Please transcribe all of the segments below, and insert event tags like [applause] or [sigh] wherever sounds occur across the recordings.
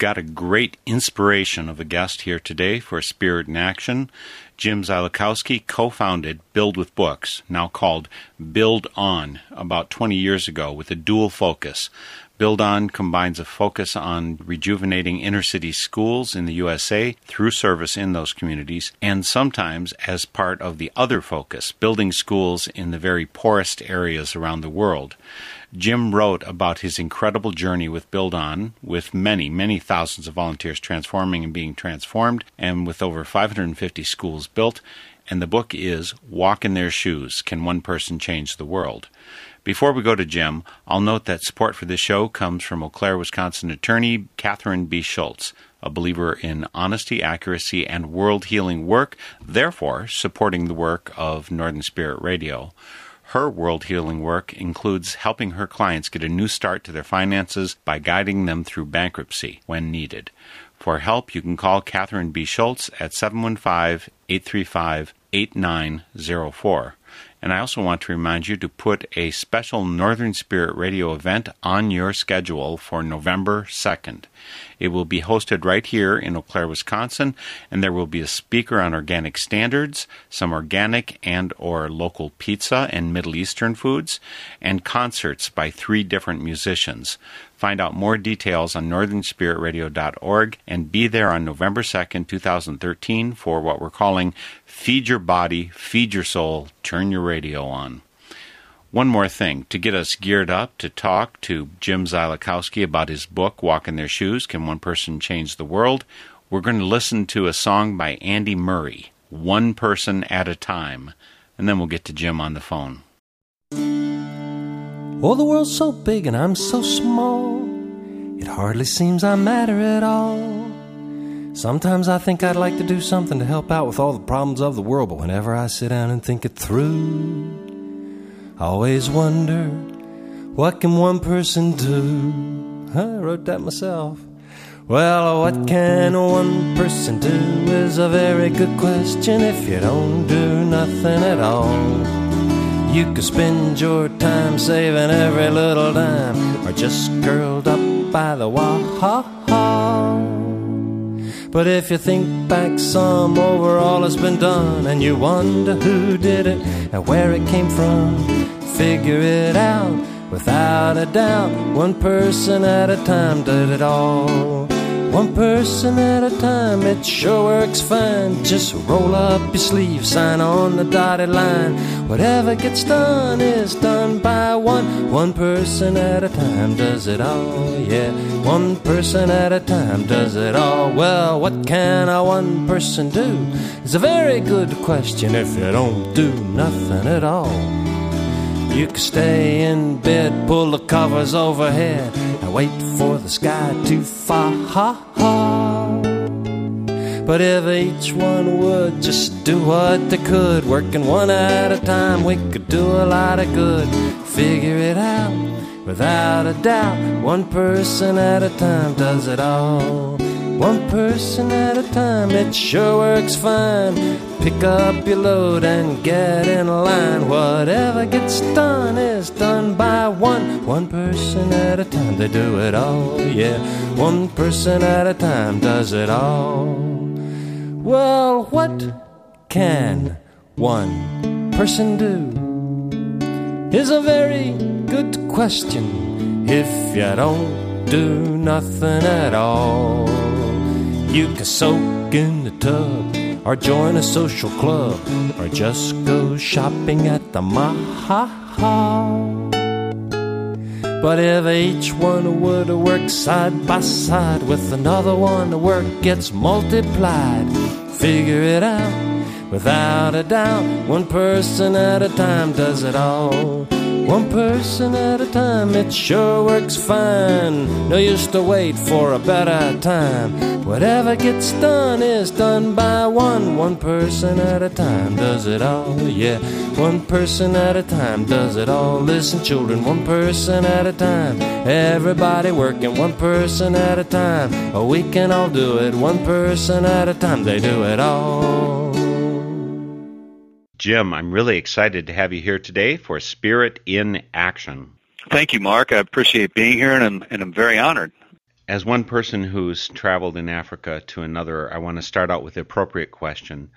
got a great inspiration of a guest here today for Spirit in Action. Jim Ziolkowski co founded Build with Books, now called Build On, about 20 years ago with a dual focus. Build On combines a focus on rejuvenating inner city schools in the USA through service in those communities, and sometimes as part of the other focus, building schools in the very poorest areas around the world. Jim wrote about his incredible journey with Build On, with many, many thousands of volunteers transforming and being transformed, and with over 550 schools built. And the book is Walk in Their Shoes Can One Person Change the World? Before we go to Jim, I'll note that support for this show comes from Eau Claire, Wisconsin attorney Catherine B. Schultz, a believer in honesty, accuracy, and world healing work, therefore supporting the work of Northern Spirit Radio. Her world healing work includes helping her clients get a new start to their finances by guiding them through bankruptcy when needed. For help, you can call Catherine B. Schultz at 715 835 8904. And I also want to remind you to put a special Northern Spirit Radio event on your schedule for November 2nd. It will be hosted right here in Eau Claire, Wisconsin, and there will be a speaker on organic standards, some organic and or local pizza and Middle Eastern foods, and concerts by three different musicians. Find out more details on northernspiritradio.org and be there on November 2nd, 2013 for what we're calling Feed Your Body, Feed Your Soul, Turn Your Radio On. One more thing to get us geared up to talk to Jim Ziolkowski about his book, Walk in Their Shoes Can One Person Change the World? We're going to listen to a song by Andy Murray, One Person at a Time, and then we'll get to Jim on the phone. Oh, the world's so big and I'm so small. It hardly seems I matter at all. Sometimes I think I'd like to do something to help out with all the problems of the world, but whenever I sit down and think it through, I always wonder what can one person do? I wrote that myself. Well, what can one person do is a very good question if you don't do nothing at all. You could spend your time saving every little dime or just curled up by the wall. But if you think back some over all that's been done and you wonder who did it and where it came from, figure it out without a doubt. One person at a time did it all. One person at a time, it sure works fine. Just roll up your sleeve, sign on the dotted line. Whatever gets done is done by one. One person at a time does it all, yeah. One person at a time does it all. Well, what can a one person do? It's a very good question if you don't do nothing at all. You can stay in bed, pull the covers overhead, and wait for the sky to fall. But if each one would just do what they could, working one at a time, we could do a lot of good. Figure it out without a doubt. One person at a time does it all. One person at a time, it sure works fine. Pick up your load and get in line. Whatever gets done is done by one. One person at a time, they do it all, yeah. One person at a time does it all. Well, what can one person do? Is a very good question if you don't do nothing at all. You can soak in the tub, or join a social club, or just go shopping at the mall. But if each one would work side by side with another one, the work gets multiplied. Figure it out. Without a doubt, one person at a time does it all. One person at a time, it sure works fine. No use to wait for a better time. Whatever gets done is done by one. One person at a time does it all. Yeah, one person at a time does it all. Listen, children, one person at a time. Everybody working one person at a time. Oh, we can all do it one person at a time. They do it all. Jim, I'm really excited to have you here today for Spirit in Action. Thank you, Mark. I appreciate being here, and I'm, and I'm very honored. As one person who's traveled in Africa to another, I want to start out with the appropriate question.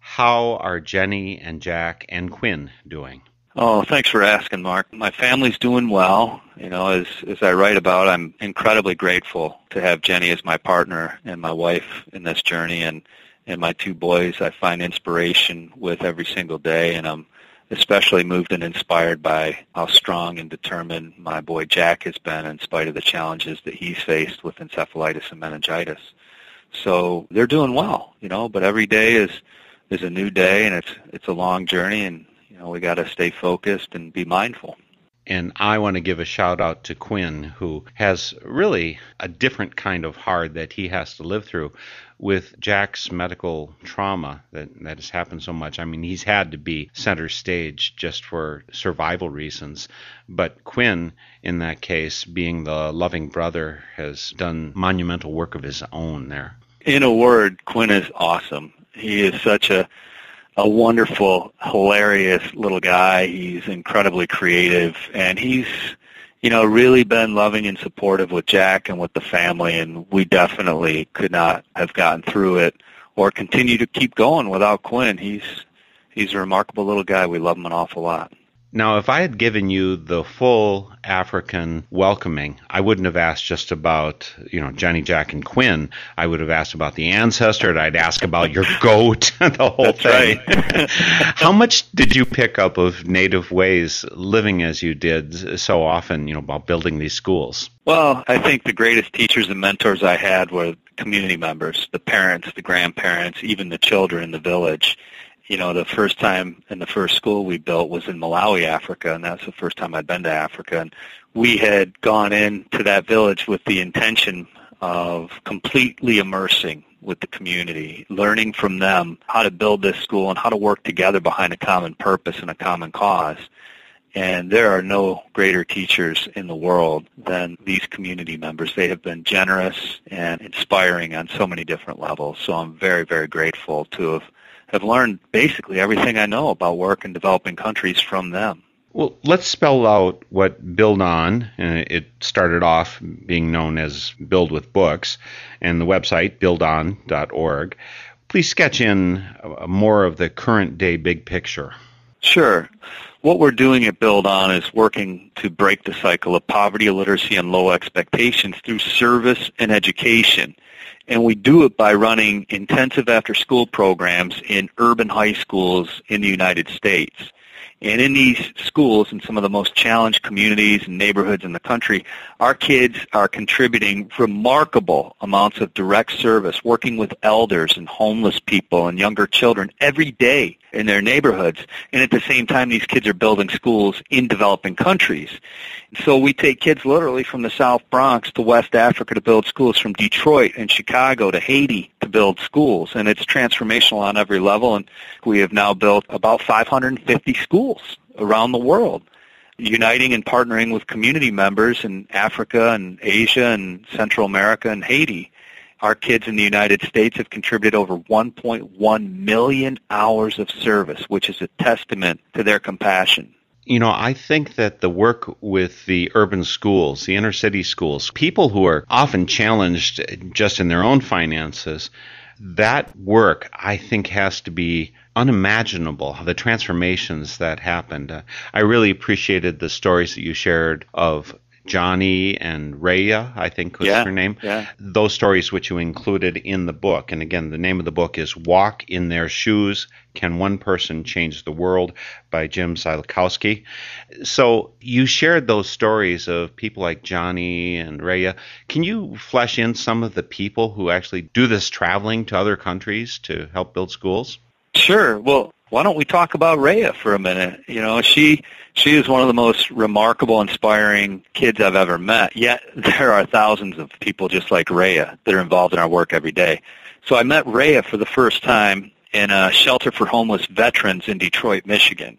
How are Jenny and Jack and Quinn doing? Oh, thanks for asking, Mark. My family's doing well. You know, as as I write about, I'm incredibly grateful to have Jenny as my partner and my wife in this journey, and and my two boys I find inspiration with every single day, and I'm especially moved and inspired by how strong and determined my boy Jack has been in spite of the challenges that he's faced with encephalitis and meningitis. So they're doing well, you know, but every day is is a new day and it's it's a long journey and you know we got to stay focused and be mindful. And I want to give a shout out to Quinn, who has really a different kind of hard that he has to live through with Jack's medical trauma that, that has happened so much. I mean, he's had to be center stage just for survival reasons. But Quinn, in that case, being the loving brother, has done monumental work of his own there. In a word, Quinn is awesome. He is such a a wonderful, hilarious little guy. He's incredibly creative, and he's you know, really been loving and supportive with Jack and with the family, and we definitely could not have gotten through it or continue to keep going without Quinn. He's he's a remarkable little guy. We love him an awful lot. Now, if I had given you the full African welcoming, I wouldn't have asked just about, you know, Johnny Jack and Quinn. I would have asked about the ancestor, and I'd ask about your [laughs] goat, [laughs] the whole That's thing. Right. [laughs] How much did you pick up of native ways living as you did so often, you know, about building these schools? Well, I think the greatest teachers and mentors I had were community members, the parents, the grandparents, even the children in the village you know, the first time in the first school we built was in Malawi, Africa, and that's the first time I'd been to Africa. And we had gone into that village with the intention of completely immersing with the community, learning from them how to build this school and how to work together behind a common purpose and a common cause. And there are no greater teachers in the world than these community members. They have been generous and inspiring on so many different levels. So I'm very, very grateful to have have learned basically everything I know about work in developing countries from them. Well, let's spell out what Build On. Uh, it started off being known as Build with Books, and the website buildon.org. Please sketch in uh, more of the current day big picture. Sure. What we're doing at Build On is working to break the cycle of poverty, illiteracy, and low expectations through service and education. And we do it by running intensive after-school programs in urban high schools in the United States. And in these schools, in some of the most challenged communities and neighborhoods in the country, our kids are contributing remarkable amounts of direct service, working with elders and homeless people and younger children every day in their neighborhoods. And at the same time, these kids are building schools in developing countries. So we take kids literally from the South Bronx to West Africa to build schools, from Detroit and Chicago to Haiti to build schools. And it's transformational on every level. And we have now built about 550 schools around the world uniting and partnering with community members in Africa and Asia and Central America and Haiti our kids in the United States have contributed over 1.1 million hours of service, which is a testament to their compassion. You know, I think that the work with the urban schools, the inner city schools, people who are often challenged just in their own finances, that work I think has to be unimaginable the transformations that happened. Uh, I really appreciated the stories that you shared of Johnny and Raya, I think was Yeah, her name. yeah. Those stories which you included in the book. And again, the name of the book is Walk in Their Shoes Can One Person Change the World by Jim Ziolkowski. So you shared those stories of people like Johnny and Raya. Can you flesh in some of the people who actually do this traveling to other countries to help build schools? Sure. Well, why don't we talk about Rhea for a minute? You know, she she is one of the most remarkable, inspiring kids I've ever met. Yet [laughs] there are thousands of people just like Rhea that are involved in our work every day. So I met Rhea for the first time in a shelter for homeless veterans in Detroit, Michigan.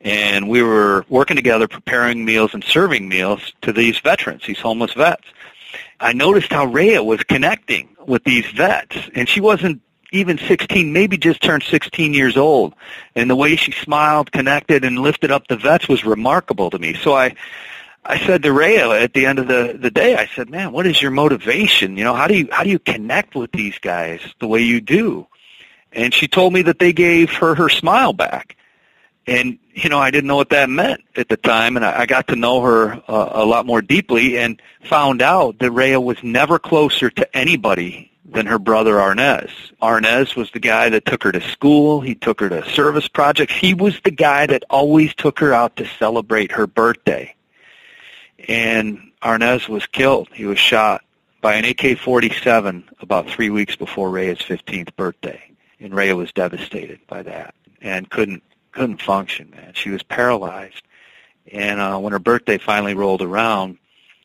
And we were working together preparing meals and serving meals to these veterans, these homeless vets. I noticed how Rhea was connecting with these vets, and she wasn't even 16, maybe just turned 16 years old. And the way she smiled, connected, and lifted up the vets was remarkable to me. So I, I said to Rhea at the end of the, the day, I said, man, what is your motivation? You know, how do you, how do you connect with these guys the way you do? And she told me that they gave her her smile back. And, you know, I didn't know what that meant at the time, and I, I got to know her uh, a lot more deeply and found out that Rhea was never closer to anybody than her brother Arnez. Arnez was the guy that took her to school. He took her to service projects. He was the guy that always took her out to celebrate her birthday. And Arnez was killed. He was shot by an AK-47 about three weeks before Rhea's 15th birthday. And Rhea was devastated by that and couldn't couldn't function, man. She was paralyzed. And uh, when her birthday finally rolled around,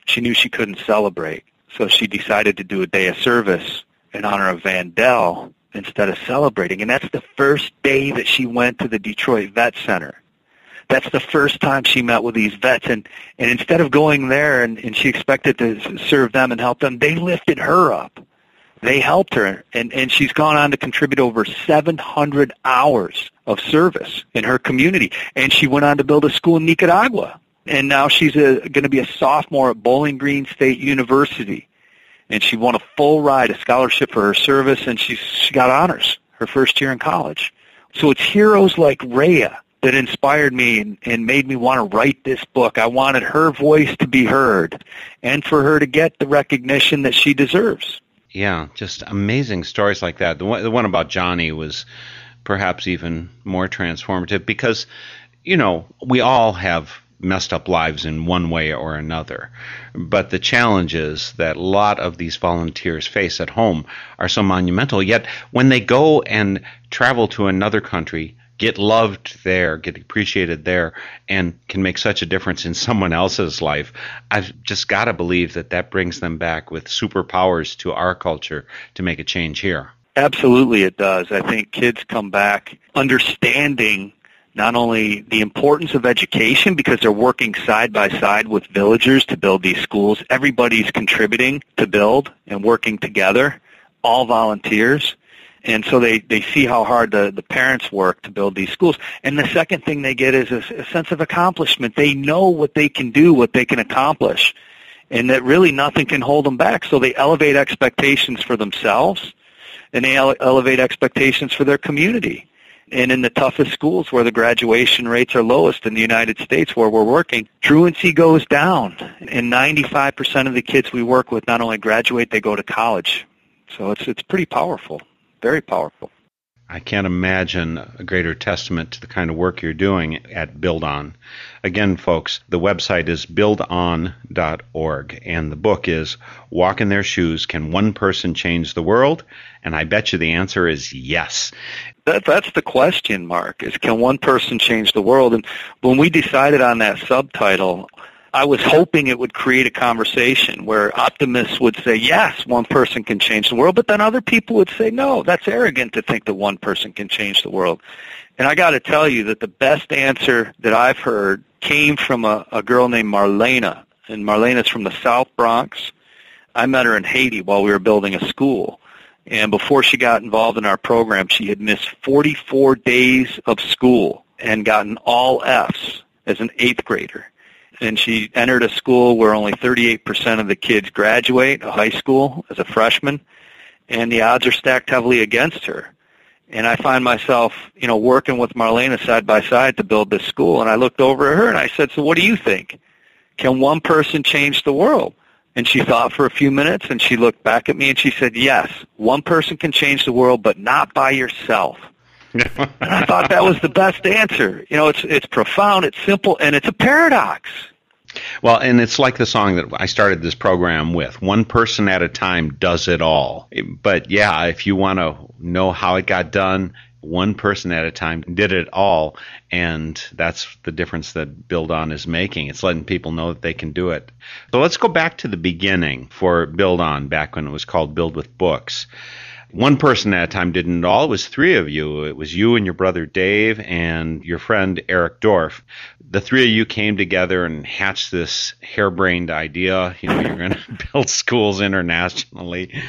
she knew she couldn't celebrate. So she decided to do a day of service in honor of Vandell instead of celebrating. And that's the first day that she went to the Detroit Vet Center. That's the first time she met with these vets. And, and instead of going there and, and she expected to serve them and help them, they lifted her up. They helped her. And, and she's gone on to contribute over 700 hours of service in her community. And she went on to build a school in Nicaragua. And now she's going to be a sophomore at Bowling Green State University and she won a full ride, a scholarship for her service, and she she got honors her first year in college. So it's heroes like Rhea that inspired me and, and made me want to write this book. I wanted her voice to be heard and for her to get the recognition that she deserves. Yeah, just amazing stories like that. The one, the one about Johnny was perhaps even more transformative because, you know, we all have messed up lives in one way or another. But the challenges that a lot of these volunteers face at home are so monumental. Yet when they go and travel to another country, get loved there, get appreciated there, and can make such a difference in someone else's life, I've just got to believe that that brings them back with superpowers to our culture to make a change here. Absolutely, it does. I think kids come back understanding not only the importance of education because they're working side by side with villagers to build these schools. Everybody's contributing to build and working together, all volunteers. And so they, they see how hard the, the parents work to build these schools. And the second thing they get is a, a sense of accomplishment. They know what they can do, what they can accomplish, and that really nothing can hold them back. So they elevate expectations for themselves, and they ele- elevate expectations for their community and in the toughest schools where the graduation rates are lowest in the United States where we're working, truancy goes down. And 95% of the kids we work with not only graduate, they go to college. So it's it's pretty powerful, very powerful. I can't imagine a greater testament to the kind of work you're doing at Build On. Again, folks, the website is buildon.org, and the book is Walk in Their Shoes Can One Person Change the World? And I bet you the answer is yes. That, that's the question, Mark, is can one person change the world? And when we decided on that subtitle, I was hoping it would create a conversation where optimists would say, yes, one person can change the world, but then other people would say, no, that's arrogant to think that one person can change the world. And I got to tell you that the best answer that I've heard came from a, a girl named Marlena. And Marlena's from the South Bronx. I met her in Haiti while we were building a school. And before she got involved in our program, she had missed 44 days of school and gotten all Fs as an eighth grader. And she entered a school where only 38% of the kids graduate, a high school, as a freshman, and the odds are stacked heavily against her. And I find myself, you know, working with Marlena side by side to build this school. And I looked over at her and I said, so what do you think? can one person change the world? And she thought for a few minutes and she looked back at me and she said, yes, one person can change the world, but not by yourself. and I thought that was the best answer. You know, it's, it's profound, it's simple, and it's a paradox. Well, and it's like the song that I started this program with one person at a time does it all. But yeah, if you want to know how it got done, one person at a time did it all and that's the difference that build on is making. It's letting people know that they can do it. So let's go back to the beginning for build on back when it was called build with books. One person at a time didn't it all. It was three of you. It was you and your brother dave and your friend eric dorf the three of you came together and hatched this harebrained idea. You know you're going [laughs] to build schools internationally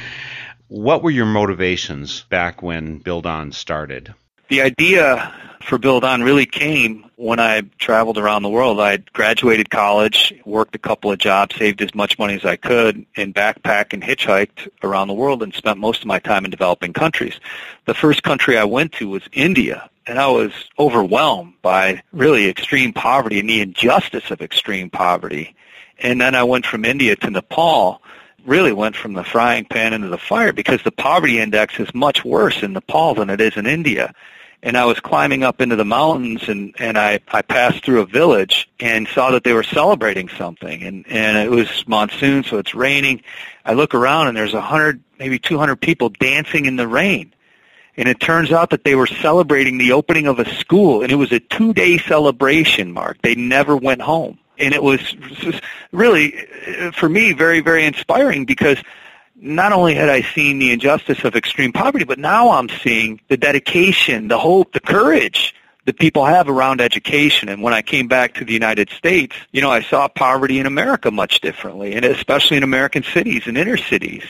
what were your motivations back when Build On started? The idea for Build On really came when I traveled around the world. I graduated college, worked a couple of jobs, saved as much money as I could, and backpacked and hitchhiked around the world and spent most of my time in developing countries. The first country I went to was India, and I was overwhelmed by really extreme poverty and the injustice of extreme poverty. And then I went from India to Nepal, really went from the frying pan into the fire because the poverty index is much worse in Nepal than it is in India. And I was climbing up into the mountains and, and I, I passed through a village and saw that they were celebrating something and, and it was monsoon so it's raining. I look around and there's a hundred, maybe 200 people dancing in the rain. And it turns out that they were celebrating the opening of a school and it was a two day celebration, Mark. They never went home and it was really for me very very inspiring because not only had I seen the injustice of extreme poverty, but now I'm seeing the dedication, the hope, the courage that people have around education. And when I came back to the United States, you know, I saw poverty in America much differently, and especially in American cities and inner cities.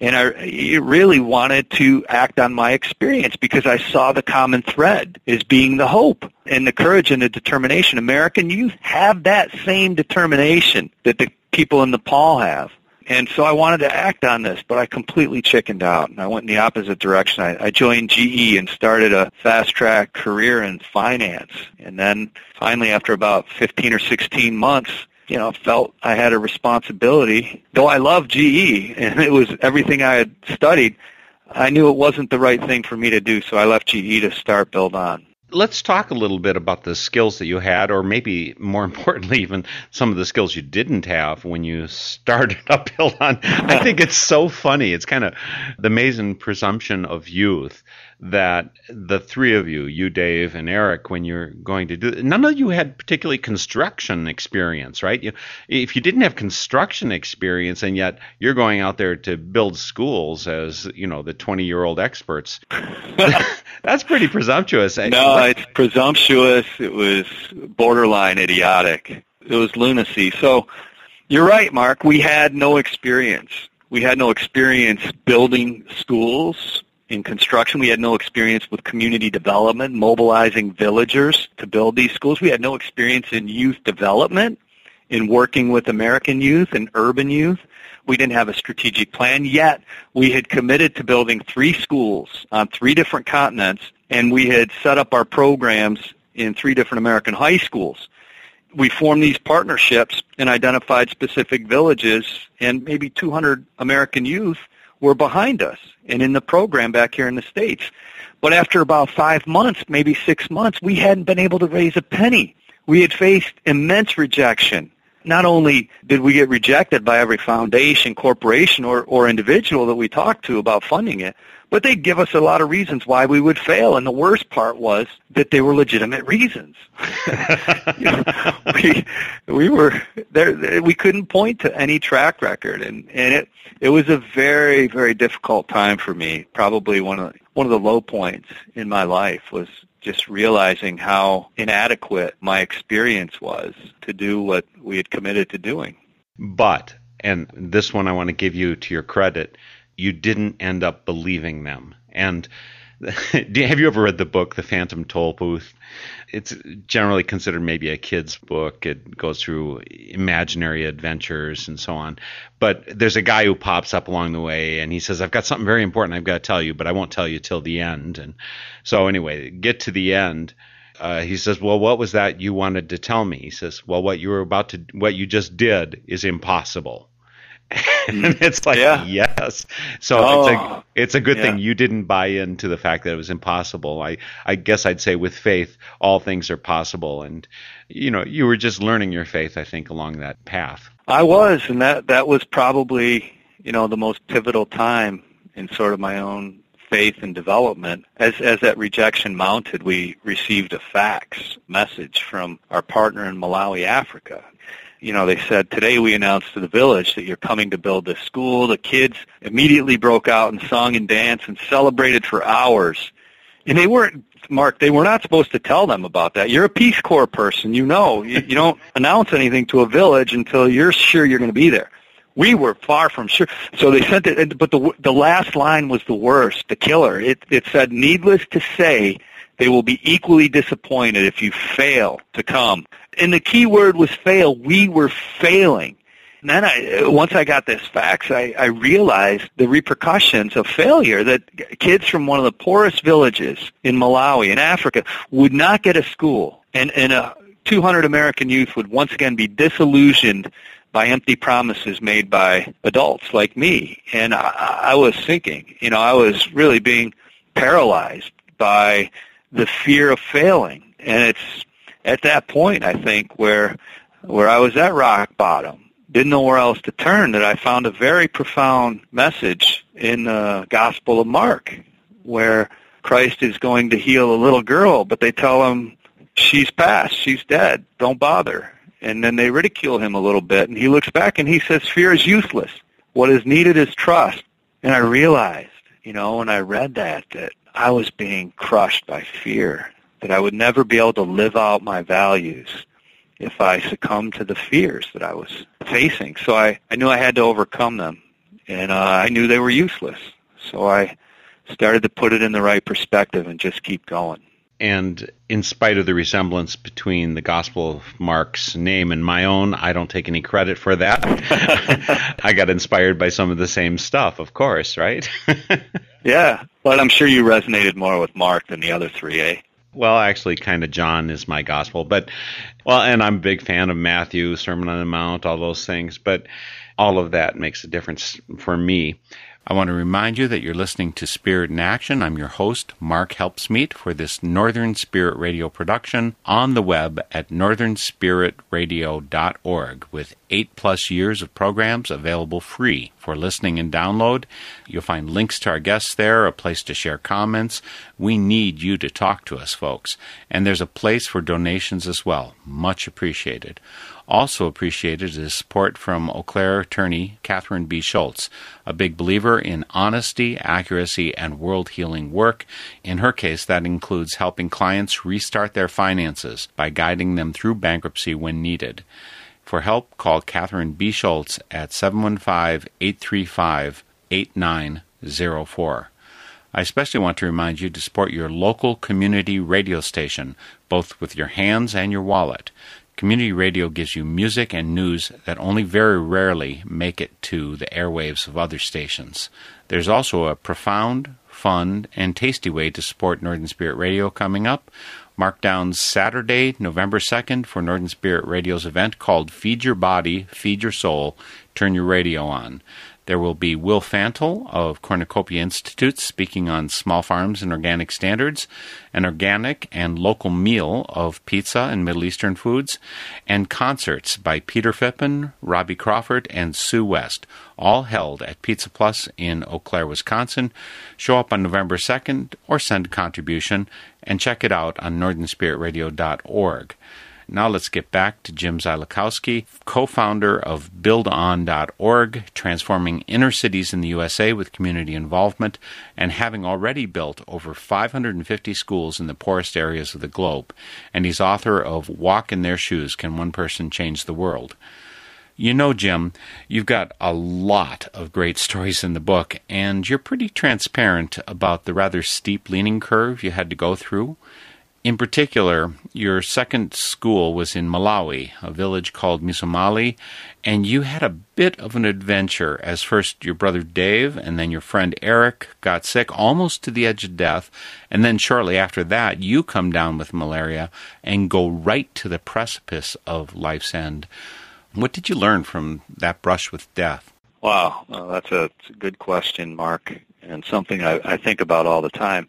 And I really wanted to act on my experience because I saw the common thread as being the hope and the courage and the determination. American youth have that same determination that the people in Nepal have. And so I wanted to act on this, but I completely chickened out. And I went in the opposite direction. I, I joined GE and started a fast track career in finance. And then finally, after about 15 or 16 months, you know, felt I had a responsibility. Though I love GE and it was everything I had studied, I knew it wasn't the right thing for me to do, so I left GE to start Build On. Let's talk a little bit about the skills that you had, or maybe more [laughs] importantly, even some of the skills you didn't have when you started up Build On. I [laughs] think it's so funny. It's kind of the amazing presumption of youth that the three of you, you, Dave, and Eric, when you're going to do, none of you had particularly construction experience, right? You, if you didn't have construction experience, and yet you're going out there to build schools as you know the 20 year old experts, [laughs] that's pretty presumptuous. [laughs] No, it's presumptuous. It was borderline idiotic. It was lunacy. So you're right, Mark. We had no experience. We had no experience building schools in construction. We had no experience with community development, mobilizing villagers to build these schools. We had no experience in youth development, in working with American youth and urban youth. We didn't have a strategic plan yet. We had committed to building three schools on three different continents, and we had set up our programs in three different American high schools. We formed these partnerships and identified specific villages and maybe 200 American youth were behind us and in the program back here in the States. But after about five months, maybe six months, we hadn't been able to raise a penny. We had faced immense rejection. Not only did we get rejected by every foundation, corporation, or, or individual that we talked to about funding it, but they'd give us a lot of reasons why we would fail. And the worst part was that they were legitimate reasons. [laughs] you know, we we were there. We couldn't point to any track record, and and it it was a very very difficult time for me. Probably one of one of the low points in my life was just realizing how inadequate my experience was to do what we had committed to doing. But and this one I want to give you to your credit you didn't end up believing them. And [laughs] have you ever read the book The Phantom Toll Booth? It's generally considered maybe a kid's book. It goes through imaginary adventures and so on. But there's a guy who pops up along the way and he says, I've got something very important I've got to tell you, but I won't tell you till the end. And so anyway, get to the end uh, he says, "Well, what was that you wanted to tell me?" He says, "Well, what you were about to, what you just did, is impossible." [laughs] and it's like, Yeah. yes. So it's a Oh, it's a good yeah. thing you didn't buy into the fact that it was impossible. I I guess I'd say with faith, all things are possible, and you know, you were just learning your faith. I think along that path. I was, and that that was probably you know the most pivotal time in sort of my own faith and development. As as that rejection mounted, we received a fax message from our partner in Malawi, Africa. You know, they said today we announced to the village that you're coming to build this school. The kids immediately broke out and sung and danced and celebrated for hours. And they weren't, Mark, they were not supposed to tell them about that. You're a Peace Corps person, you know. You, you don't announce anything to a village until you're sure you're going to be there. We were far from sure. So they sent it, but the, the last line was the worst, the killer. It, it said, needless to say, they will be equally disappointed if you fail to come. And the key word was fail. We were failing. And then I, once I got this fax, I, I realized the repercussions of failure that kids from one of the poorest villages in Malawi in Africa would not get a school. And, and uh, 200 American youth would once again be disillusioned by empty promises made by adults like me. And I, I was thinking, you know, I was really being paralyzed by the fear of failing. And it's at that point, I think, where where I was at rock bottom, didn't know where else to turn, that I found a very profound message in the Gospel of Mark, where Christ is going to heal a little girl, but they tell him she's past, she's dead, don't bother. And then they ridicule him a little bit, and he looks back and he says, fear is useless. What is needed is trust. And I realized, you know, when I read that, that I was being crushed by fear, that I would never be able to live out my values if I succumbed to the fears that I was facing. So I, I knew I had to overcome them, and uh, I knew they were useless. So I started to put it in the right perspective and just keep going. And in spite of the resemblance between the Gospel of Mark's name and my own, I don't take any credit for that. [laughs] I got inspired by some of the same stuff, of course, right? [laughs] Yeah, but I'm sure you resonated more with Mark than the other three, eh? Well, actually, kind of John is my gospel, but well, and I'm a big fan of Matthew, Sermon on the Mount, all those things, but all of that makes a difference for me. I want to remind you that you're listening to Spirit in Action. I'm your host, Mark Helpsmeet, for this Northern Spirit Radio production on the web at northernspiritradio.org with eight plus years of programs available free for listening and download. You'll find links to our guests there, a place to share comments. We need you to talk to us, folks. And there's a place for donations as well. Much appreciated. Also appreciated is support from Eau Claire attorney Catherine B. Schultz, a big believer in honesty, accuracy, and world healing work. In her case, that includes helping clients restart their finances by guiding them through bankruptcy when needed. For help, call Catherine B. Schultz at 715 835 8904. I especially want to remind you to support your local community radio station, both with your hands and your wallet. Community radio gives you music and news that only very rarely make it to the airwaves of other stations. There's also a profound, fun, and tasty way to support Northern Spirit Radio coming up. Mark down Saturday, November 2nd for Northern Spirit Radio's event called Feed Your Body, Feed Your Soul, Turn Your Radio On. There will be Will Fantle of Cornucopia Institute speaking on small farms and organic standards, an organic and local meal of pizza and Middle Eastern foods, and concerts by Peter Phippen, Robbie Crawford, and Sue West, all held at Pizza Plus in Eau Claire, Wisconsin. Show up on November 2nd or send a contribution and check it out on northernspiritradio.org. Now let's get back to Jim Ziolkowski, co-founder of BuildOn.org, transforming inner cities in the USA with community involvement, and having already built over 550 schools in the poorest areas of the globe. And he's author of Walk in Their Shoes, Can One Person Change the World? You know, Jim, you've got a lot of great [laughs] stories in the book, and you're pretty transparent about the rather steep leaning curve you had to go through. In particular, your second school was in Malawi, a village called Misomali, and you had a bit of an adventure as first your brother Dave and then your friend Eric got sick almost to the edge of death, and then shortly after that, you come down with malaria and go right to the precipice of life's end. What did you learn from that brush with death? Wow, well, that's, a, that's a good question, Mark, and something I, I think about all the time.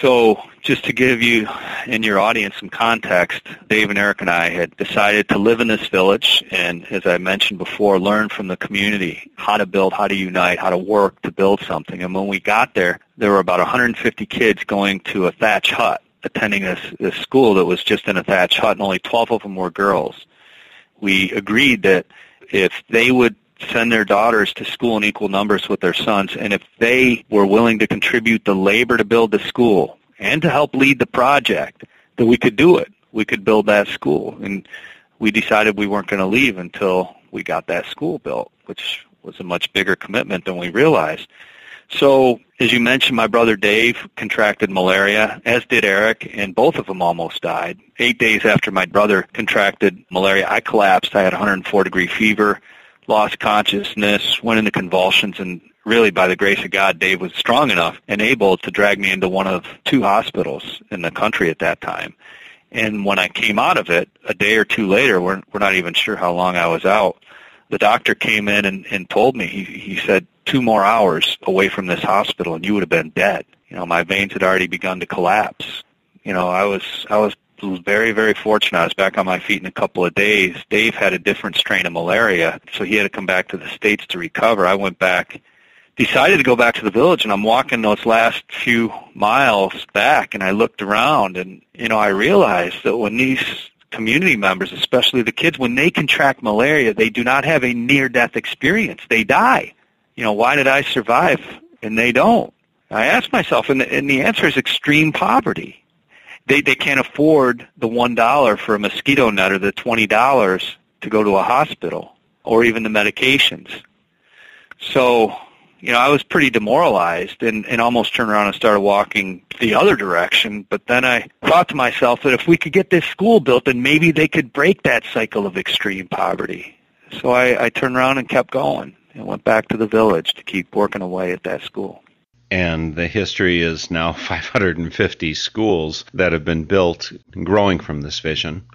So just to give you and your audience some context, Dave and Eric and I had decided to live in this village and, as I mentioned before, learn from the community how to build, how to unite, how to work to build something. And when we got there, there were about 150 kids going to a thatch hut, attending this, this school that was just in a thatch hut, and only 12 of them were girls. We agreed that if they would send their daughters to school in equal numbers with their sons, and if they were willing to contribute the labor to build the school and to help lead the project, that we could do it. We could build that school. And we decided we weren't going to leave until we got that school built, which was a much bigger commitment than we realized. So, as you mentioned, my brother Dave contracted malaria, as did Eric, and both of them almost died. Eight days after my brother contracted malaria, I collapsed. I had 104 degree fever lost consciousness, went into convulsions, and really by the grace of God, Dave was strong enough and able to drag me into one of two hospitals in the country at that time. And when I came out of it, a day or two later, we're, we're not even sure how long I was out, the doctor came in and, and told me, he, he said, two more hours away from this hospital and you would have been dead. You know, my veins had already begun to collapse. You know, I was, I was was very, very fortunate. I was back on my feet in a couple of days. Dave had a different strain of malaria, so he had to come back to the States to recover. I went back, decided to go back to the village, and I'm walking those last few miles back, and I looked around, and, you know, I realized that when these community members, especially the kids, when they contract malaria, they do not have a near-death experience. They die. You know, why did I survive and they don't? I asked myself, and the, and the answer is extreme poverty they they can't afford the one dollar for a mosquito net or the twenty dollars to go to a hospital or even the medications. So, you know, I was pretty demoralized and, and almost turned around and started walking the other direction. But then I thought to myself that if we could get this school built, then maybe they could break that cycle of extreme poverty. So I, I turned around and kept going and went back to the village to keep working away at that school and the history is now [laughs] 550 schools that have been built growing from this vision.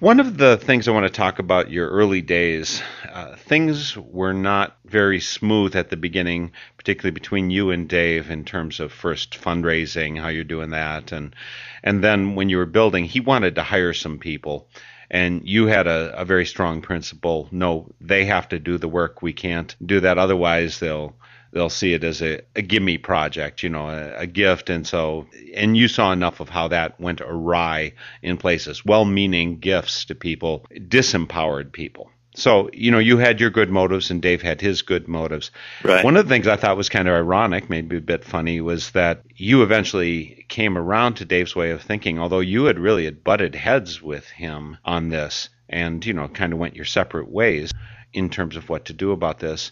One of the things I want to talk about your early days, uh, things were not very smooth at the beginning, particularly between you and Dave in terms of first fundraising, how you're doing that, and and then when you were building, he wanted to hire some people, and you had a, a very strong principle: no, they have to do the work. We can't do that, otherwise they'll they'll see it as a, a gimme project, you know, a, a, gift. And so, and you saw enough of how that went awry in places. Well meaning gifts to people disempowered people. So, you know, you had your good motives and Dave had his good motives. Right. One of the things I thought was kind of ironic, maybe a bit funny, was that you eventually came around to Dave's way of thinking, although you had really had butted heads with him on this and, you know, kind of went your separate ways in terms of what to do about this.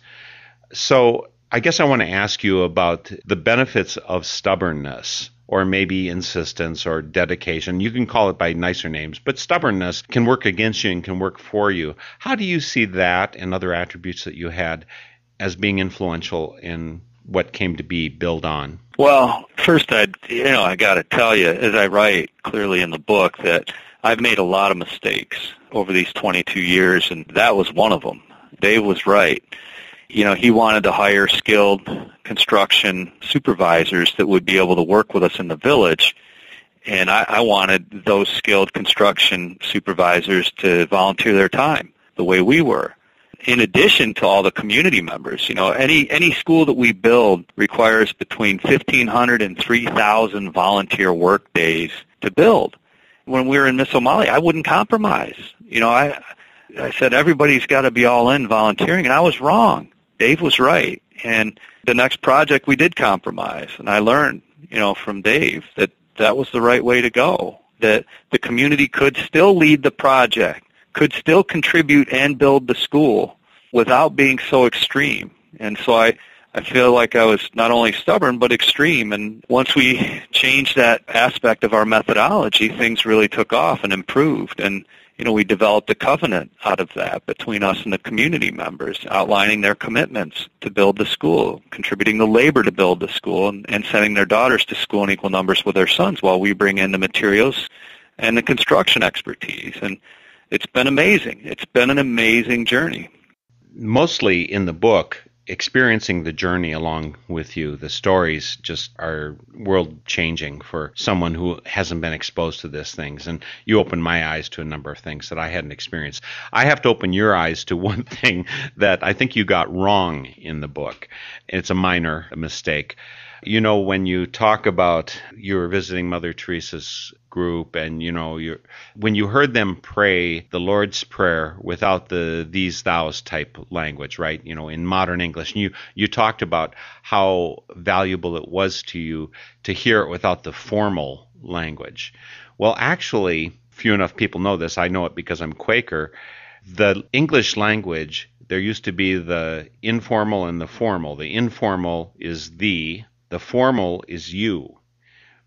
So I guess I want to ask you about the benefits of stubbornness or maybe insistence or dedication. You can call it by nicer names, but stubbornness can work against you and can work for you. How do you see that and other attributes that you had as being influential in what came to be Build On? Well, first I you know, I got to tell you as I write clearly in the book that I've made a lot of mistakes over these 22 years and that was one of them. Dave was right you know, he wanted to hire skilled construction supervisors that would be able to work with us in the village. And I, I wanted those skilled construction supervisors to volunteer their time the way we were. In addition to all the community members, you know, any any school that we build requires between 1,500 and 3,000 volunteer work days to build. When we were in Misomali, I wouldn't compromise. You know, I I said everybody's got to be all in volunteering, and I was wrong. Dave was right. And the next project we did compromise, and I learned, you know, from Dave that that was the right way to go. That the community could still lead the project, could still contribute and build the school without being so extreme. And so I, I feel like I was not only stubborn but extreme. And once we [laughs] changed that aspect of our methodology, things really took off and improved. And you know, we developed a covenant out of that between us and the community members, outlining their commitments to build the school, contributing the labor to build the school, and, and sending their daughters to school in equal numbers with their sons while we bring in the materials and the construction expertise. And it's been amazing. It's been an amazing journey. Mostly in the book, experiencing the journey along with you, the stories just are world changing for someone who hasn't been exposed to these things. And you opened my eyes to a number of things that I hadn't experienced. I have to open your eyes to [laughs] one thing that I think you got wrong in the book. It's a minor mistake. You know, when you talk about you were visiting Mother Teresa's group and you know you when you heard them pray the lord's prayer without the these thous type language right? You know in modern english. And you you talked about how valuable it was to you to hear it without the formal language. Well actually few enough people know this. I know it because i'm quaker. The english language there used to be the informal and the formal. The informal is the the formal is you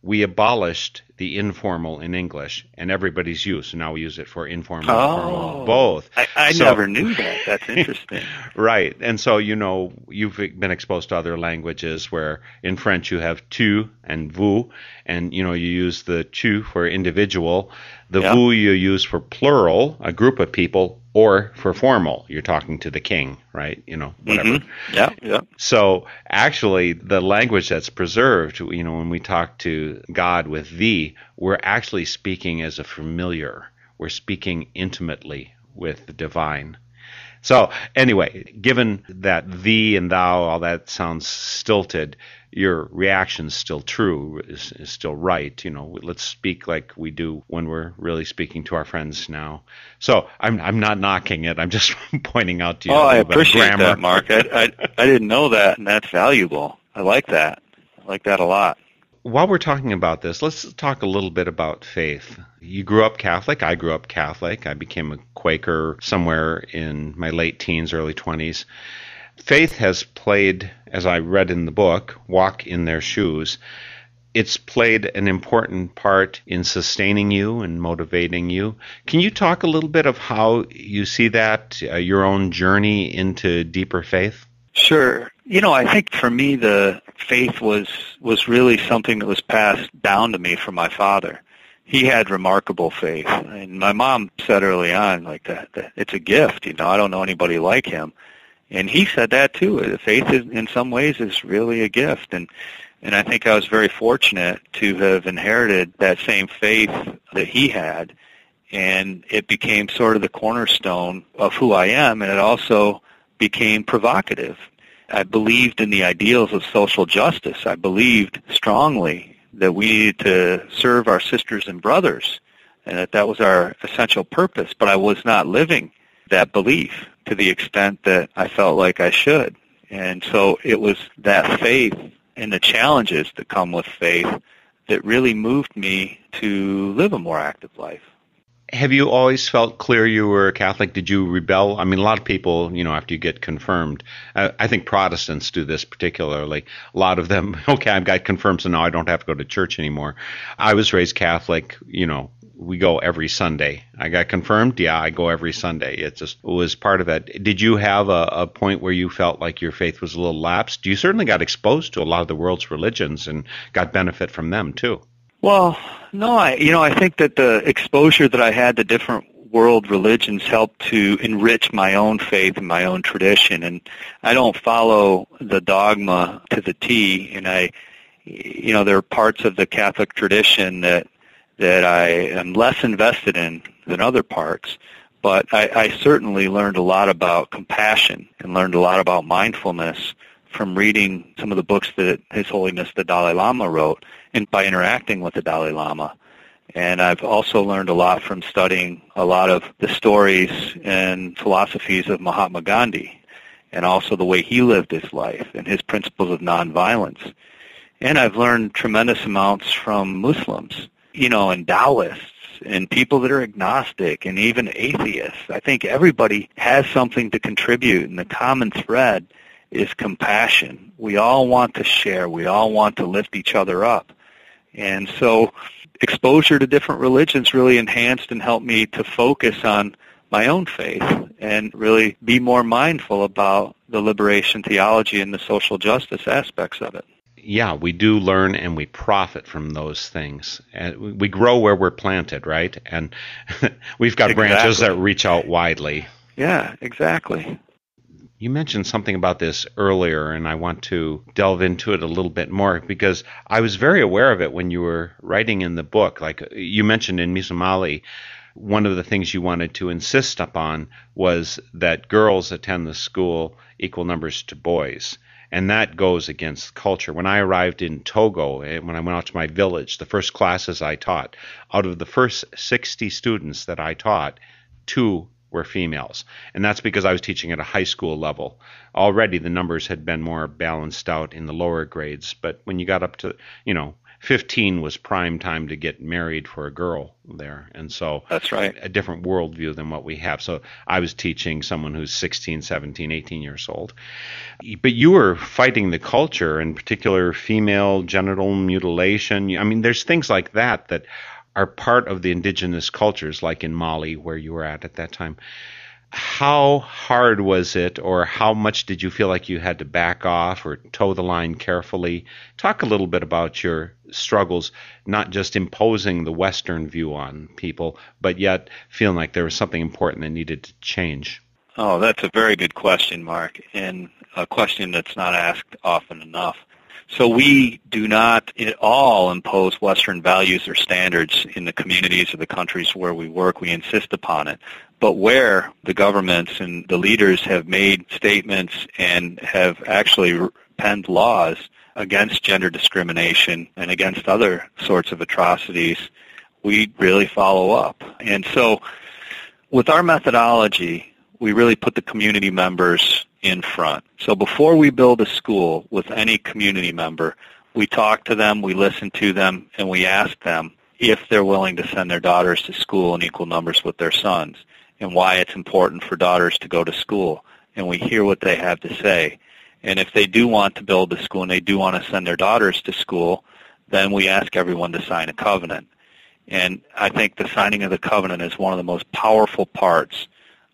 we abolished the informal in English, and everybody's use. So now we use it for informal oh, formal, both. I, I so, never knew that. That's interesting. [laughs] right. And so, you know, you've been exposed to other languages where in French you have tu and vous, and, you know, you use the tu for individual, the yep. vous you use for plural, a group of people, or for formal, you're talking to the king, right? You know, whatever. Mm-hmm. Yeah, yeah. So actually, the language that's preserved, you know, when we talk to God with thee, we're actually speaking as a familiar. We're speaking intimately with the divine. So anyway, given that thee and thou, all that sounds stilted, your reaction's still true, is, is still right. You know, let's speak like we do when we're really speaking to our friends now. So I'm I'm not knocking it. I'm just [laughs] pointing out to you. Oh, I appreciate that, Mark. I, I I didn't know that, and that's valuable. I like that. I like that a lot. While we're talking about this, let's talk a little bit about faith. You grew up Catholic. I grew up Catholic. I became a Quaker somewhere in my late teens, early 20s faith has played, as I read in the book, Walk in Their Shoes, it's played an important part in sustaining you and motivating you. Can you talk a little bit of how you see that, uh, your own journey into deeper faith? Sure. You know, I think for me the faith was was really something that was passed down to me from my father. He had remarkable faith, and my mom said early on, like that, that it's a gift. You know, I don't know anybody like him and he said that too. Faith, is, in some ways, is really a gift, and and I think I was very fortunate to have inherited that same faith that he had, and it became sort of the cornerstone of who I am, and it also became provocative. I believed in the ideals of social justice. I believed strongly that we needed to serve our sisters and brothers, and that that was our essential purpose. But I was not living that belief to the extent that I felt like I should. And so it was that faith and the challenges that come with faith that really moved me to live a more active life. Have you always felt clear you were a Catholic? Did you rebel? I mean, a lot of people, you know, after you get confirmed, uh, I think Protestants do this particularly. A lot of them, [laughs] okay, I've got confirmed, so now I don't have to go to church anymore. I was raised Catholic, you know, we go every Sunday. I got confirmed. Yeah, I go every Sunday. It just was part of it. Did you have a, a point where you felt like your faith was a little lapsed? You certainly got exposed to a lot of the world's religions and got benefit from them too. Well, no, I you know I think that the exposure that I had to different world religions helped to enrich my own faith and my own tradition. And I don't follow the dogma to the T. And I, you know, there are parts of the Catholic tradition that that I am less invested in than other parts. But I, I certainly learned a lot about compassion and learned a lot about mindfulness from reading some of the books that His Holiness the Dalai Lama wrote and by interacting with the Dalai Lama. And I've also learned a lot from studying a lot of the stories and philosophies of Mahatma Gandhi and also the way he lived his life and his principles of nonviolence. And I've learned tremendous amounts from Muslims you know, and Taoists and people that are agnostic and even atheists. I think everybody has something to contribute, and the common thread is compassion. We all want to share. We all want to lift each other up. And so exposure to different religions really enhanced and helped me to focus on my own faith and really be more mindful about the liberation theology and the social justice aspects of it. Yeah, we do learn and we profit from those things. And we grow where we're planted, right? And [laughs] we've got Exactly. branches that reach out widely. Yeah, exactly. You mentioned something about this earlier, and I want to delve into it a little bit more because I was very aware of it when you were writing in the book. Like you mentioned in Misumali, one of the things you wanted to insist upon was that girls attend the school equal numbers to boys. And that goes against culture. When I arrived in Togo, eh, when I went out to my village, the first classes I taught, out of the first 60 students that I taught, two were females. And that's because I was teaching at a high school level. Already the numbers had been more balanced out in the lower grades, but when you got up to, you know, 15 was prime time to get married for a girl there. And so That's right. a different worldview than what we have. So I was teaching someone who's 16, 17, 18 years old. But you were fighting the culture, in particular female genital mutilation. I mean, there's things like that that are part of the indigenous cultures, like in Mali, where you were at at that time. How hard was it, or how much did you feel like you had to back off or toe the line carefully? Talk a little bit about your struggles, not just imposing the Western view on people, but yet feeling like there was something important that needed to change. Oh, that's a very good question, Mark, and a question that's not asked often enough. So we do not at all impose Western values or standards in the communities or the countries where we work. We insist upon it. But where the governments and the leaders have made statements and have actually penned laws against gender discrimination and against other sorts of atrocities, we really follow up. And so with our methodology, we really put the community members in front. So before we build a school with any community member, we talk to them, we listen to them, and we ask them if they're willing to send their daughters to school in equal numbers with their sons and why it's important for daughters to go to school. And we hear what they have to say. And if they do want to build a school and they do want to send their daughters to school, then we ask everyone to sign a covenant. And I think the signing of the covenant is one of the most powerful parts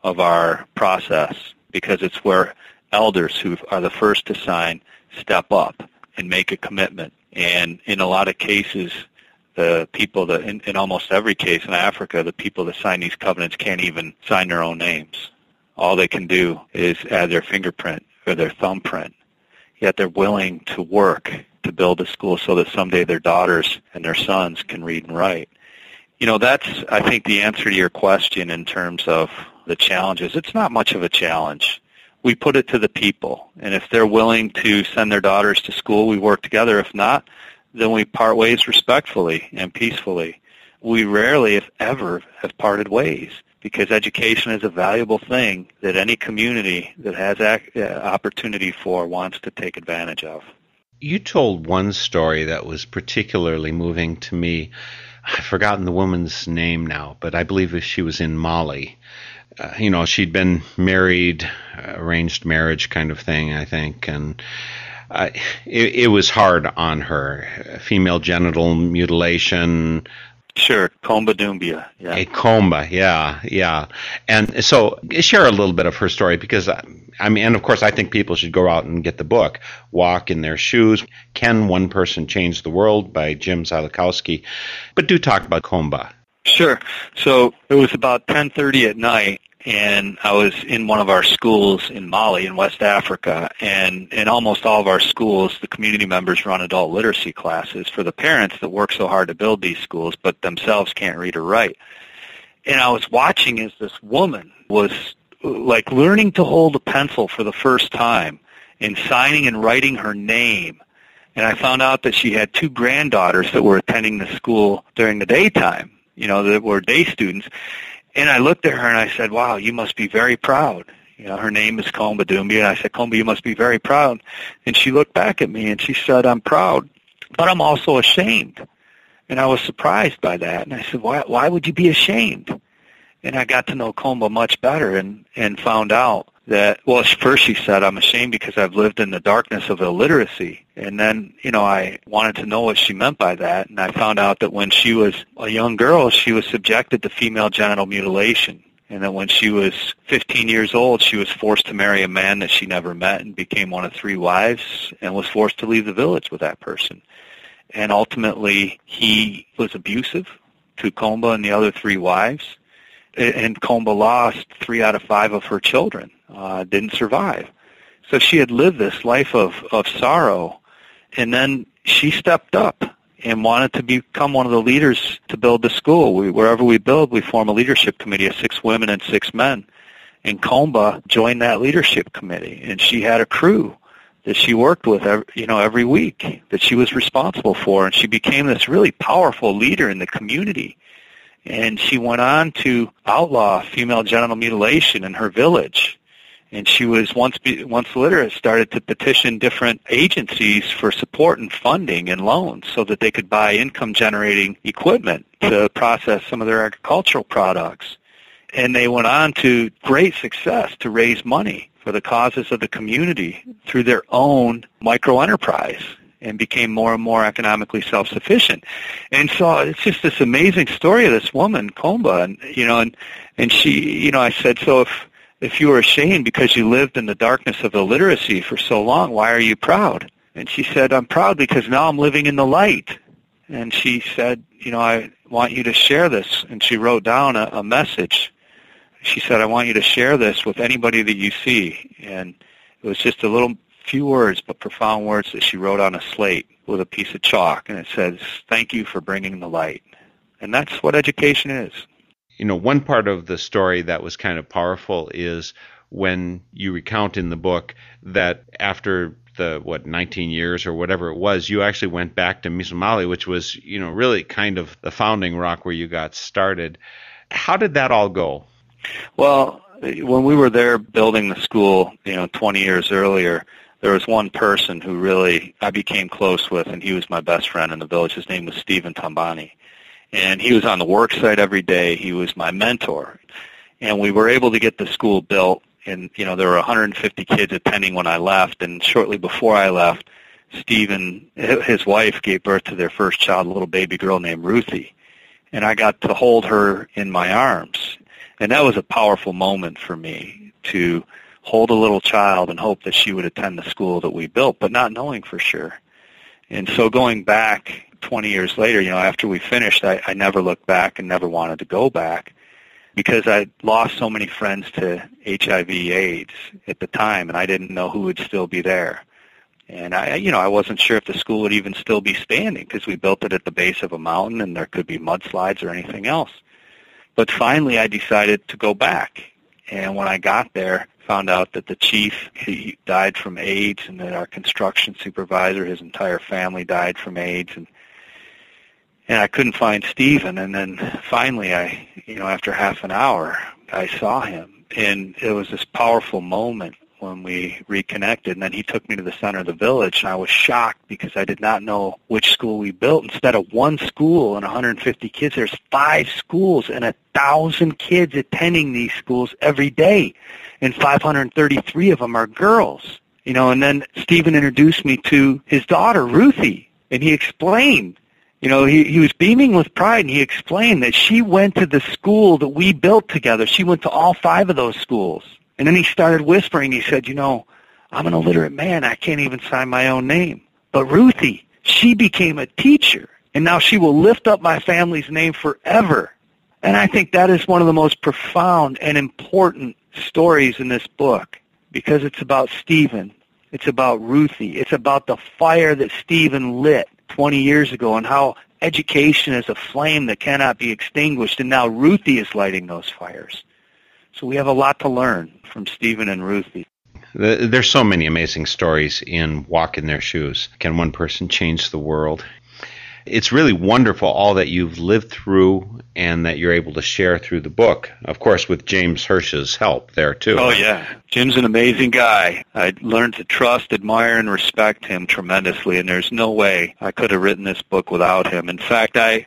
of our process because it's where elders who are the first to sign step up and make a commitment. And in a lot of cases, the people that, in, in almost every case in Africa, the people that sign these covenants can't even sign their own names. All they can do is add their fingerprint or their thumbprint. Yet they're willing to work to build a school so that someday their daughters and their sons can read and write. You know, that's, I think, the answer to your question in terms of the challenges. It's not much of a challenge. We put it to the people. And if they're willing to send their daughters to school, we work together. If not, then we part ways respectfully and peacefully. We rarely, if ever, have parted ways because education is a valuable thing that any community that has ac- uh, opportunity for wants to take advantage of. You told one story that was particularly moving to me. I've forgotten the woman's name now, but I believe she was in Mali. Uh, you know, she'd been married, uh, arranged marriage kind of thing, I think, and uh, it, it was hard on her. Female genital mutilation, Sure, Komba Dumbia. Yeah. a comba, yeah, yeah. And so share a little bit of her story because I mean, and of course, I think people should go out and get the book, Walk in Their Shoes. Can One Person Change the World by Jim Ziolkowski. But do talk about comba. Sure. So it was about 10:30 at night, and I was in one of our schools in Mali in West Africa, and in almost all of our schools, the community members run adult literacy classes for the parents that work so hard to build these schools, but themselves can't read or write. And I was watching as this woman was like learning to hold a pencil for the first time and signing and writing her name. And I found out that she had two granddaughters that were attending the school during the daytime, you know, that were day students. And I looked at her and I said, wow, you must be very proud. You know, her name is Komba Dumbi. And I said, Komba, you must be very proud. And she looked back at me and she said, I'm proud, but I'm also ashamed. And I was surprised by that. And I said, why, why would you be ashamed? And I got to know Komba much better and, and found out that, well, first she said, I'm ashamed because I've lived in the darkness of illiteracy. And then, you know, I wanted to know what she meant by that. And I found out that when she was a young girl, she was subjected to female genital mutilation. And then when she was 15 years old, she was forced to marry a man that she never met and became one of three wives and was forced to leave the village with that person. And ultimately, he was abusive to Komba and the other three wives. And Komba lost three out of five of her children, uh, didn't survive. So she had lived this life of, of sorrow. And then she stepped up and wanted to become one of the leaders to build the school. We, wherever we build, we form a leadership committee of six women and six men. And Komba joined that leadership committee, and she had a crew that she worked with, every, you know, every week that she was responsible for, and she became this really powerful leader in the community. And she went on to outlaw female genital mutilation in her village. And she was once once literate started to petition different agencies for support and funding and loans so that they could buy income generating equipment to process some of their agricultural products. And they went on to great success to raise money for the causes of the community through their own micro enterprise and became more and more economically self-sufficient. And so it's just this amazing story of this woman, Komba, and you know, and and she, you know, I said, so if if you were ashamed because you lived in the darkness of illiteracy for so long, why are you proud? And she said, I'm proud because now I'm living in the light. And she said, you know, I want you to share this. And she wrote down a, a message she said, I want you to share this with anybody that you see. And it was just a little few words, but profound words that she wrote on a slate with a piece of chalk. And it says, thank you for bringing the light. And that's what education is. You know, one part of the story that was kind of powerful is when you recount in the book that after the what 19 years or whatever it was, you actually went back to Misumali, which was you know really kind of the founding rock where you got started. How did that all go? Well, when we were there building the school, you know, 20 years earlier, there was one person who really I became close with, and he was my best friend in the village. His name was Stephen Tambani. And he was on the work site every day. He was my mentor. And we were able to get the school built. And, you know, there were 150 kids attending when I left. And shortly before I left, Stephen, his wife, gave birth to their first child, a little baby girl named Ruthie. And I got to hold her in my arms. And that was a powerful moment for me to hold a little child and hope that she would attend the school that we built, but not knowing for sure. And so going back 20 years later, you know, after we finished, I, I never looked back and never wanted to go back because I lost so many friends to HIV AIDS at the time, and I didn't know who would still be there. And I, you know, I wasn't sure if the school would even still be standing because we built it at the base of a mountain, and there could be mudslides or anything else. But finally, I decided to go back. And when I got there, found out that the chief he died from AIDS, and that our construction supervisor, his entire family died from AIDS, and and I couldn't find Stephen. And then finally, I, you know, after half an hour, I saw him, and it was this powerful moment when we reconnected. And then he took me to the center of the village, and I was shocked because I did not know which school we built. Instead of one school and 150 kids, there's five schools and a thousand kids attending these schools every day, and 533 of them are girls. You know, and then Stephen introduced me to his daughter Ruthie, and he explained you know, he, he was beaming with pride, and he explained that she went to the school that we built together. She went to all five of those schools. And then he started whispering. He said, you know, I'm an illiterate man. I can't even sign my own name. But Ruthie, she became a teacher, and now she will lift up my family's name forever. And I think that is one of the most profound and important stories in this book because it's about Stephen. It's about Ruthie. It's about the fire that Stephen lit 20 years ago and how education is a flame that cannot be extinguished. And now Ruthie is lighting those fires. So we have a lot to learn from Stephen and Ruthie. There's so many amazing stories in Walk in Their Shoes. Can one person change the world? It's really wonderful all that you've lived through and that you're able to share through the book. Of course, with James Hirsch's help there too. Oh yeah, Jim's an amazing guy. I learned to trust, admire, and respect him tremendously, and there's no way I could have written this book without him. In fact, I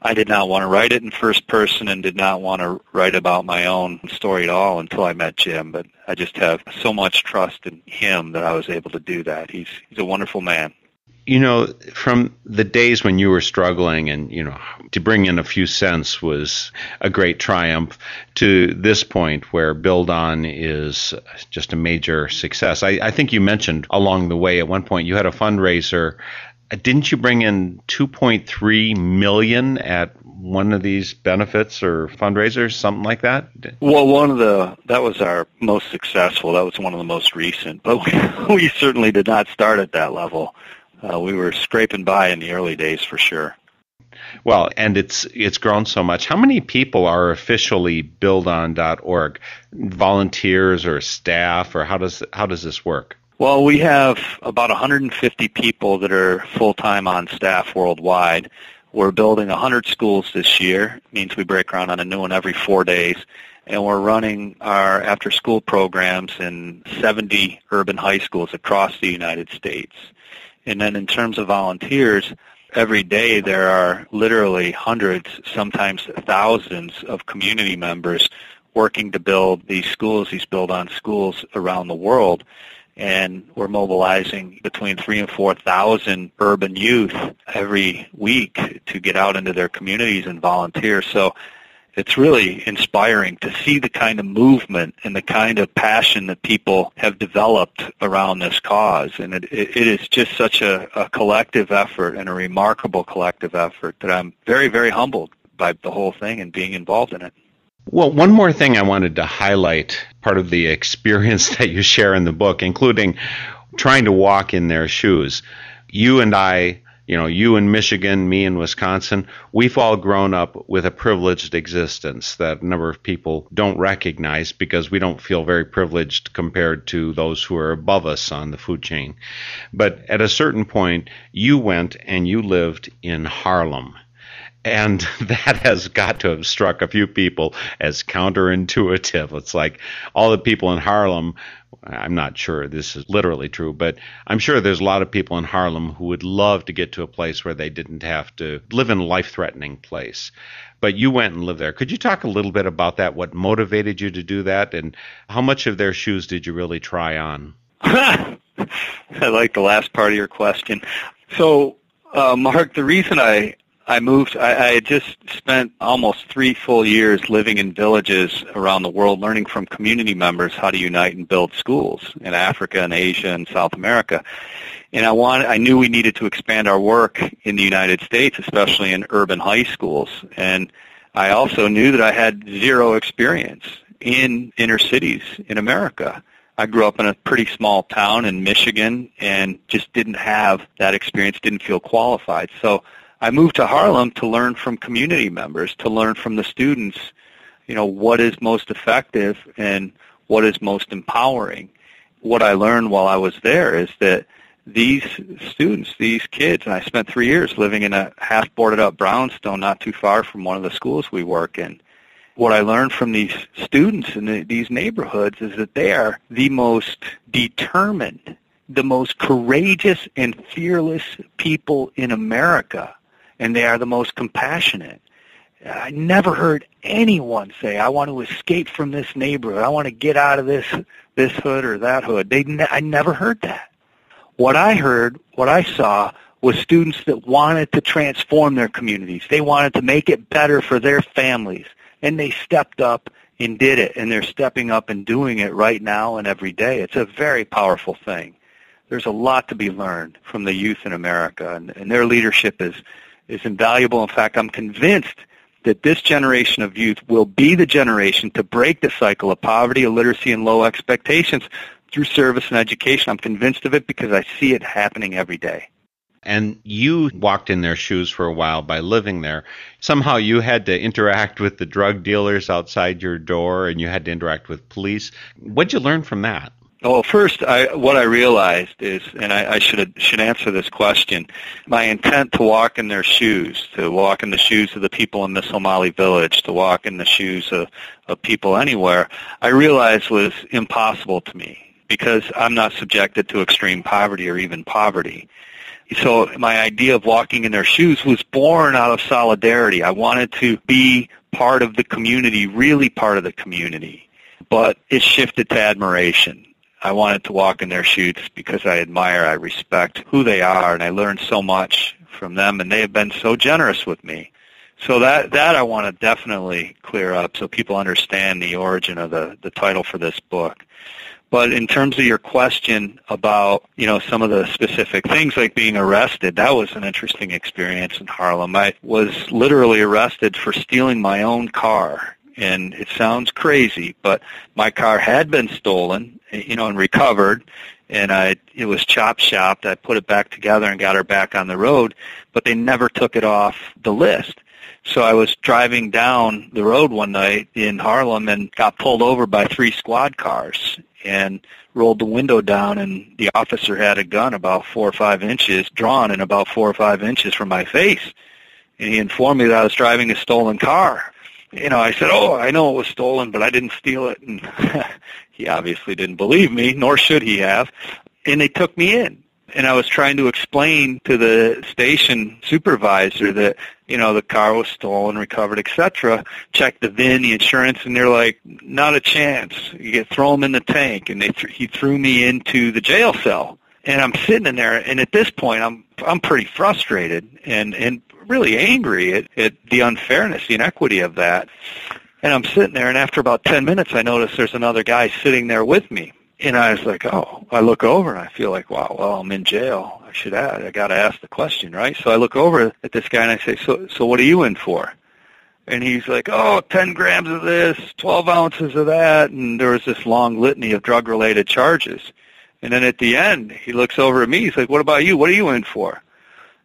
I did not want to write it in first person and did not want to write about my own story at all until I met Jim. But I just have so much trust in him that I was able to do that. He's he's a wonderful man. You know, from the days when you were struggling and, you know, to bring in a few cents was a great triumph to this point where Build On is just a major success. I, I think you mentioned along the way at one point you had a fundraiser didn't you bring in 2.3 million at one of these benefits or fundraisers, something like that? Well, one of the that was our most successful. That was one of the most recent, but [laughs] we, we certainly did not start at that level. Uh, we were scraping by in the early days for sure. Well, and it's it's grown so much. How many people are officially buildon.org? Volunteers or staff, or how does how does this work? Well, we have about 150 people that are full-time on staff worldwide. We're building 100 schools this year. It means we break ground on a new one every four days. And we're running our after-school programs in 70 urban high schools across the United States. And then in terms of volunteers, every day there are literally hundreds, sometimes thousands of community members working to build these schools, these build on schools around the world and we're mobilizing between three and four thousand urban youth every week to get out into their communities and volunteer. So it's really inspiring to see the kind of movement and the kind of passion that people have developed around this cause. And it, it is just such a, a collective effort and a remarkable collective effort that I'm very, very humbled by the whole thing and being involved in it. Well, one more thing I wanted to highlight part of the experience [laughs] that you share in the book, including trying to walk in their shoes. You and I, you know, you in Michigan, me in Wisconsin, we've all grown up with a privileged existence that a number of people don't recognize because we don't feel very privileged compared to those who are above us on the food chain. But at a certain point, you went and you lived in Harlem and [laughs] that has got to have struck a few people as counterintuitive. It's like all the people in Harlem, I'm not sure this is literally true, but I'm sure there's a lot of people in Harlem who would love to get to a place where they didn't have to live in a life threatening place. But you went and lived there. Could you talk a little bit about that? What motivated you to do that? And how much of their shoes did you really try on? [laughs] I like the last part of your question. So, uh, Mark, the reason I I moved. I, I had just spent almost three full years living in villages around the world, learning from community members how to unite and build schools in Africa and Asia and South America. And I wanted, I knew we needed to expand our work in the United States, especially in urban high schools. And I also knew that I had zero experience in inner cities in America. I grew up in a pretty small town in Michigan and just didn't have that experience, didn't feel qualified. So I moved to Harlem to learn from community members, to learn from the students, you know, what is most effective and what is most empowering. What I learned while I was there is that these students, these kids, and I spent three years living in a half boarded up brownstone not too far from one of the schools we work in. What I learned from these students in the, these neighborhoods is that they are the most determined, the most courageous and fearless people in America and they are the most compassionate. I never heard anyone say, "I want to escape from this neighborhood. I want to get out of this this hood or that hood." They, ne- I never heard that. What I heard, what I saw, was students that wanted to transform their communities. They wanted to make it better for their families, and they stepped up and did it. And they're stepping up and doing it right now and every day. It's a very powerful thing. There's a lot to be learned from the youth in America, and, and their leadership is is invaluable. In fact, I'm convinced that this generation of youth will be the generation to break the cycle of poverty, illiteracy, and low expectations through service and education. I'm convinced of it because I see it happening every day. And you walked in their shoes for a while by living there. Somehow you had to interact with the drug dealers outside your door and you had to interact with police. What'd you learn from that? Well, first, I, what I realized is, and I, I should should answer this question. My intent to walk in their shoes, to walk in the shoes of the people in the Somali village, to walk in the shoes of, of people anywhere, I realized was impossible to me because I'm not subjected to extreme poverty or even poverty. So my idea of walking in their shoes was born out of solidarity. I wanted to be part of the community, really part of the community. But it shifted to admiration. I wanted to walk in their shoes because I admire, I respect who they are, and I learned so much from them, and they have been so generous with me. So that that I want to definitely clear up so people understand the origin of the the title for this book. But in terms of your question about, you know, some of the specific things like being arrested, that was an interesting experience in Harlem. I was literally arrested for stealing my own car. And it sounds crazy, but my car had been stolen, you know, and recovered and I it was chop shopped. I put it back together and got her back on the road, but they never took it off the list. So I was driving down the road one night in Harlem and got pulled over by three squad cars and rolled the window down and the officer had a gun about four or five inches drawn and about four or five inches from my face. And he informed me that I was driving a stolen car. You know, I said, oh, I know it was stolen, but I didn't steal it. And [laughs] he obviously didn't believe me, nor should he have. And they took me in and I was trying to explain to the station supervisor that you know the car was stolen, recovered, etc. Check the VIN, the insurance, and they're like, not a chance. You get throw them in the tank, and they th- he threw me into the jail cell. And I'm sitting in there, and at this point, I'm I'm pretty frustrated and and really angry at, at the unfairness, the inequity of that. And I'm sitting there, and after about ten minutes, I notice there's another guy sitting there with me and I was like, oh, I look over and I feel like, wow, well, I'm in jail. I should add, I got to ask the question, right? So I look over at this guy and I say, so, so what are you in for? And he's like, oh, 10 grams of this, 12 ounces of that. And there was this long litany of drug-related charges. And then at the end, he looks over at me. He's like, what about you? What are you in for?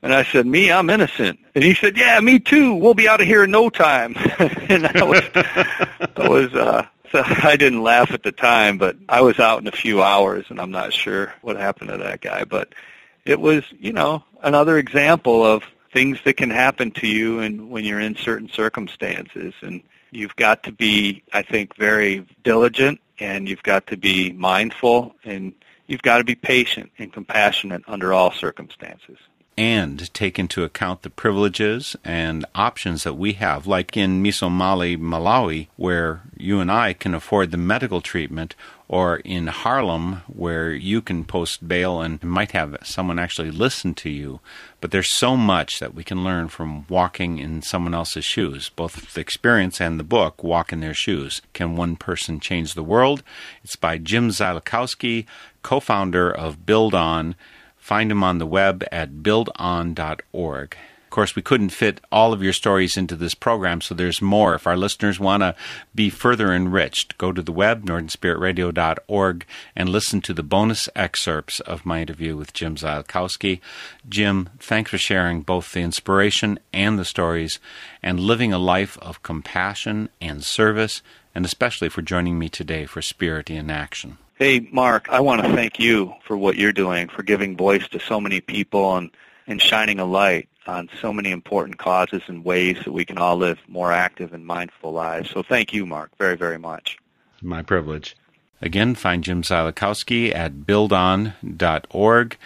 And I said, me, I'm innocent. And he said, yeah, me too. We'll be out of here in no time. [laughs] and that was, that was, uh, I didn't laugh at the time, but I was out in a few hours, and I'm not sure what happened to that guy. But it was, you know, another example of things that can happen to you and when you're in certain circumstances. And you've got to be, I think, very diligent, and you've got to be mindful, and you've got to be patient and compassionate under all circumstances and take into account the privileges and options that we have, like in Misomali, Malawi, where you and I can afford the medical treatment, or in Harlem, where you can post bail and might have someone actually listen to you. But there's so much that we can learn from walking in someone else's shoes, both the experience and the book, Walk in Their Shoes. Can One Person Change the World? It's by Jim Ziolkowski, co founder of Build On Find them on the web at buildon.org. Of course, we couldn't fit all of your stories into this program, so there's more. If our listeners want to be further enriched, go to the web, northernspiritradio.org, and listen to the bonus excerpts of my interview with Jim Ziolkowski. Jim, thanks for sharing both the inspiration and the stories, and living a life of compassion and service, and especially for joining me today for Spirit in Action. Hey, Mark, I want to thank you for what you're doing, for giving voice to so many people and, and shining a light on so many important causes and ways that we can all live more active and mindful lives. So thank you, Mark, very, very much. My privilege. Again, find Jim Ziolkowski at buildon.org.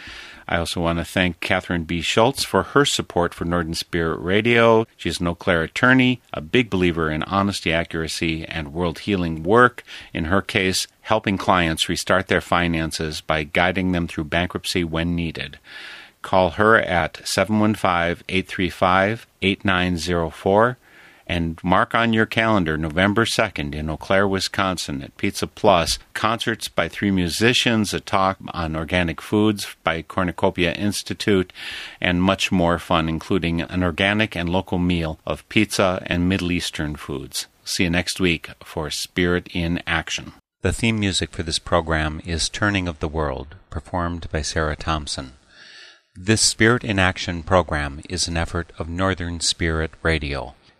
I also want to thank Catherine B. Schultz for her support for Northern Spirit Radio. She's an Eau Claire attorney, a big believer in honesty, accuracy, and world healing work. In her case, helping clients restart their finances by guiding them through bankruptcy when needed. Call her at 715 835 8904 and mark on your calendar November 2nd in Eau Claire, Wisconsin at Pizza Plus. Concerts by three musicians, a talk on organic foods by Cornucopia Institute, and much more fun, including an organic and local meal of pizza and Middle Eastern foods. See you next week for Spirit in Action. The theme music for this program is Turning of the World, performed by Sarah Thompson. This Spirit in Action program is an effort of Northern Spirit Radio.